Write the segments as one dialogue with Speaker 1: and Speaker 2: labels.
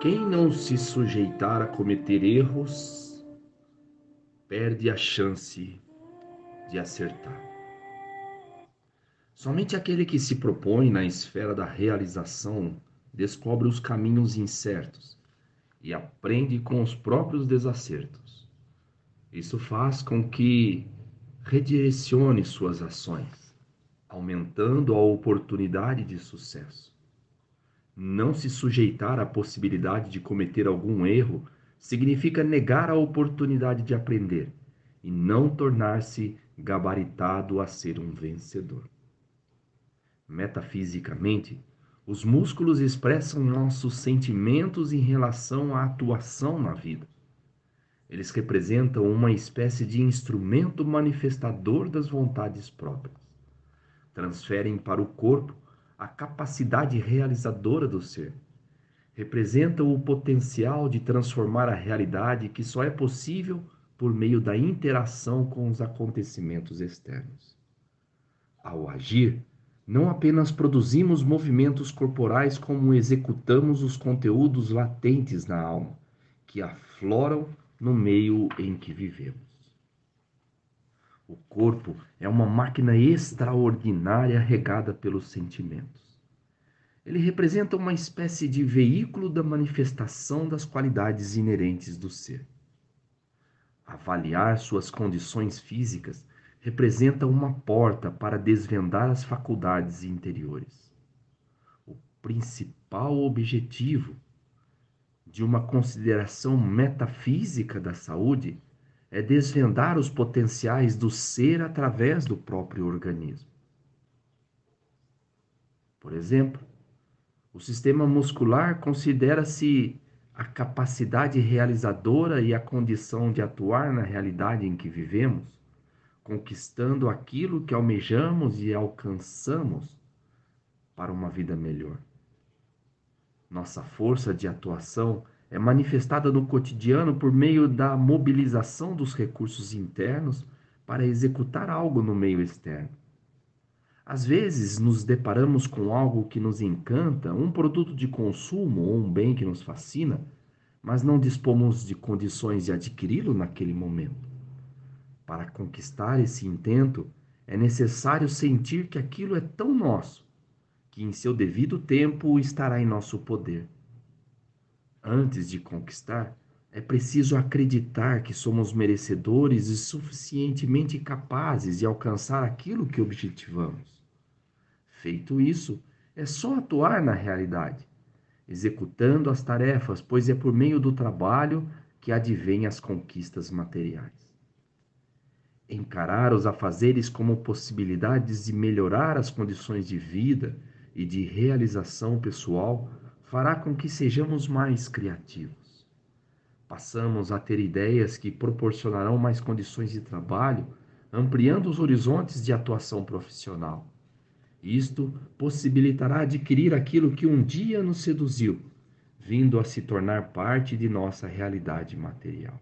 Speaker 1: Quem não se sujeitar a cometer erros, perde a chance de acertar. Somente aquele que se propõe na esfera da realização descobre os caminhos incertos e aprende com os próprios desacertos. Isso faz com que redirecione suas ações, aumentando a oportunidade de sucesso. Não se sujeitar à possibilidade de cometer algum erro significa negar a oportunidade de aprender e não tornar-se gabaritado a ser um vencedor. Metafisicamente, os músculos expressam nossos sentimentos em relação à atuação na vida. Eles representam uma espécie de instrumento manifestador das vontades próprias. Transferem para o corpo a capacidade realizadora do ser. Representam o potencial de transformar a realidade que só é possível por meio da interação com os acontecimentos externos. Ao agir, não apenas produzimos movimentos corporais, como executamos os conteúdos latentes na alma, que afloram no meio em que vivemos. O corpo é uma máquina extraordinária regada pelos sentimentos. Ele representa uma espécie de veículo da manifestação das qualidades inerentes do ser. Avaliar suas condições físicas representa uma porta para desvendar as faculdades interiores. O principal objetivo de uma consideração metafísica da saúde é desvendar os potenciais do ser através do próprio organismo. Por exemplo, o sistema muscular considera-se a capacidade realizadora e a condição de atuar na realidade em que vivemos, conquistando aquilo que almejamos e alcançamos para uma vida melhor. Nossa força de atuação é manifestada no cotidiano por meio da mobilização dos recursos internos para executar algo no meio externo. Às vezes nos deparamos com algo que nos encanta, um produto de consumo ou um bem que nos fascina, mas não dispomos de condições de adquiri-lo naquele momento. Para conquistar esse intento, é necessário sentir que aquilo é tão nosso que em seu devido tempo estará em nosso poder. Antes de conquistar, é preciso acreditar que somos merecedores e suficientemente capazes de alcançar aquilo que objetivamos. Feito isso, é só atuar na realidade, executando as tarefas, pois é por meio do trabalho que advêm as conquistas materiais. Encarar os afazeres como possibilidades de melhorar as condições de vida e de realização pessoal fará com que sejamos mais criativos. Passamos a ter ideias que proporcionarão mais condições de trabalho, ampliando os horizontes de atuação profissional. Isto possibilitará adquirir aquilo que um dia nos seduziu, vindo a se tornar parte de nossa realidade material.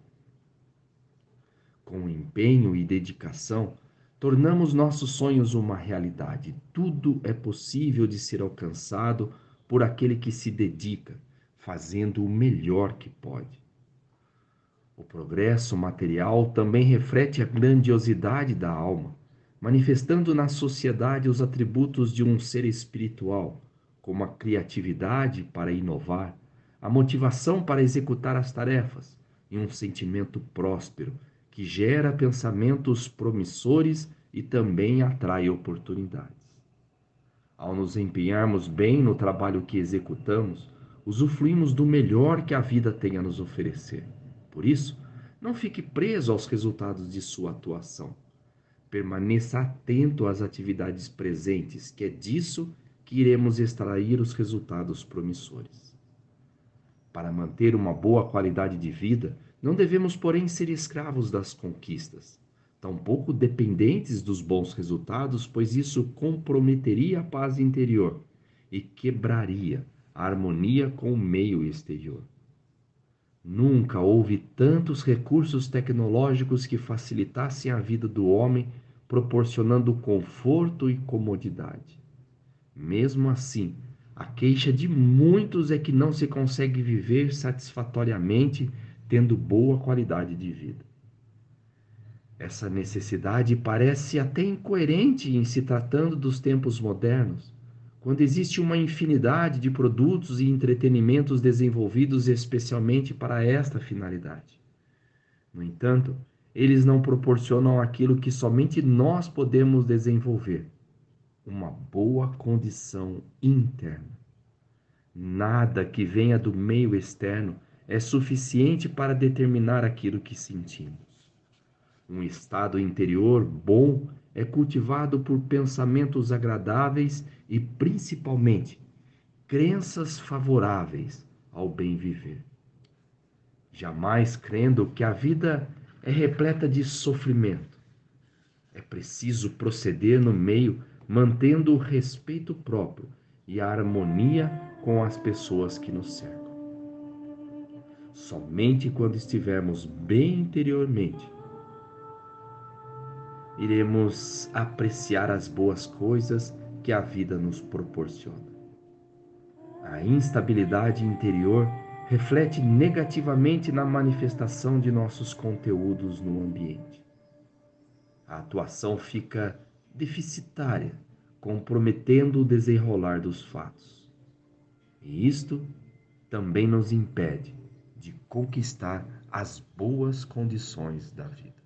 Speaker 1: Com empenho e dedicação, tornamos nossos sonhos uma realidade. Tudo é possível de ser alcançado por aquele que se dedica, fazendo o melhor que pode. O progresso material também reflete a grandiosidade da alma, manifestando na sociedade os atributos de um ser espiritual, como a criatividade para inovar, a motivação para executar as tarefas e um sentimento próspero que gera pensamentos promissores e também atrai oportunidades. Ao nos empenharmos bem no trabalho que executamos, usufruímos do melhor que a vida tem a nos oferecer. Por isso, não fique preso aos resultados de sua atuação. Permaneça atento às atividades presentes, que é disso que iremos extrair os resultados promissores. Para manter uma boa qualidade de vida, não devemos, porém, ser escravos das conquistas, tampouco dependentes dos bons resultados, pois isso comprometeria a paz interior e quebraria a harmonia com o meio exterior. Nunca houve tantos recursos tecnológicos que facilitassem a vida do homem, proporcionando conforto e comodidade. Mesmo assim, A queixa de muitos é que não se consegue viver satisfatoriamente tendo boa qualidade de vida. Essa necessidade parece até incoerente em se tratando dos tempos modernos, quando existe uma infinidade de produtos e entretenimentos desenvolvidos especialmente para esta finalidade. No entanto, eles não proporcionam aquilo que somente nós podemos desenvolver: uma boa condição interna. Nada que venha do meio externo é suficiente para determinar aquilo que sentimos. Um estado interior bom é cultivado por pensamentos agradáveis e, principalmente, crenças favoráveis ao bem viver. Jamais crendo que a vida é repleta de sofrimento. É preciso proceder no meio mantendo o respeito próprio e a harmonia com as pessoas que nos cercam. Somente quando estivermos bem interiormente, iremos apreciar as boas coisas que a vida nos proporciona. A instabilidade interior reflete negativamente na manifestação de nossos conteúdos no ambiente. A atuação fica deficitária, comprometendo o desenrolar dos fatos. E isto também nos impede de conquistar as boas condições da vida.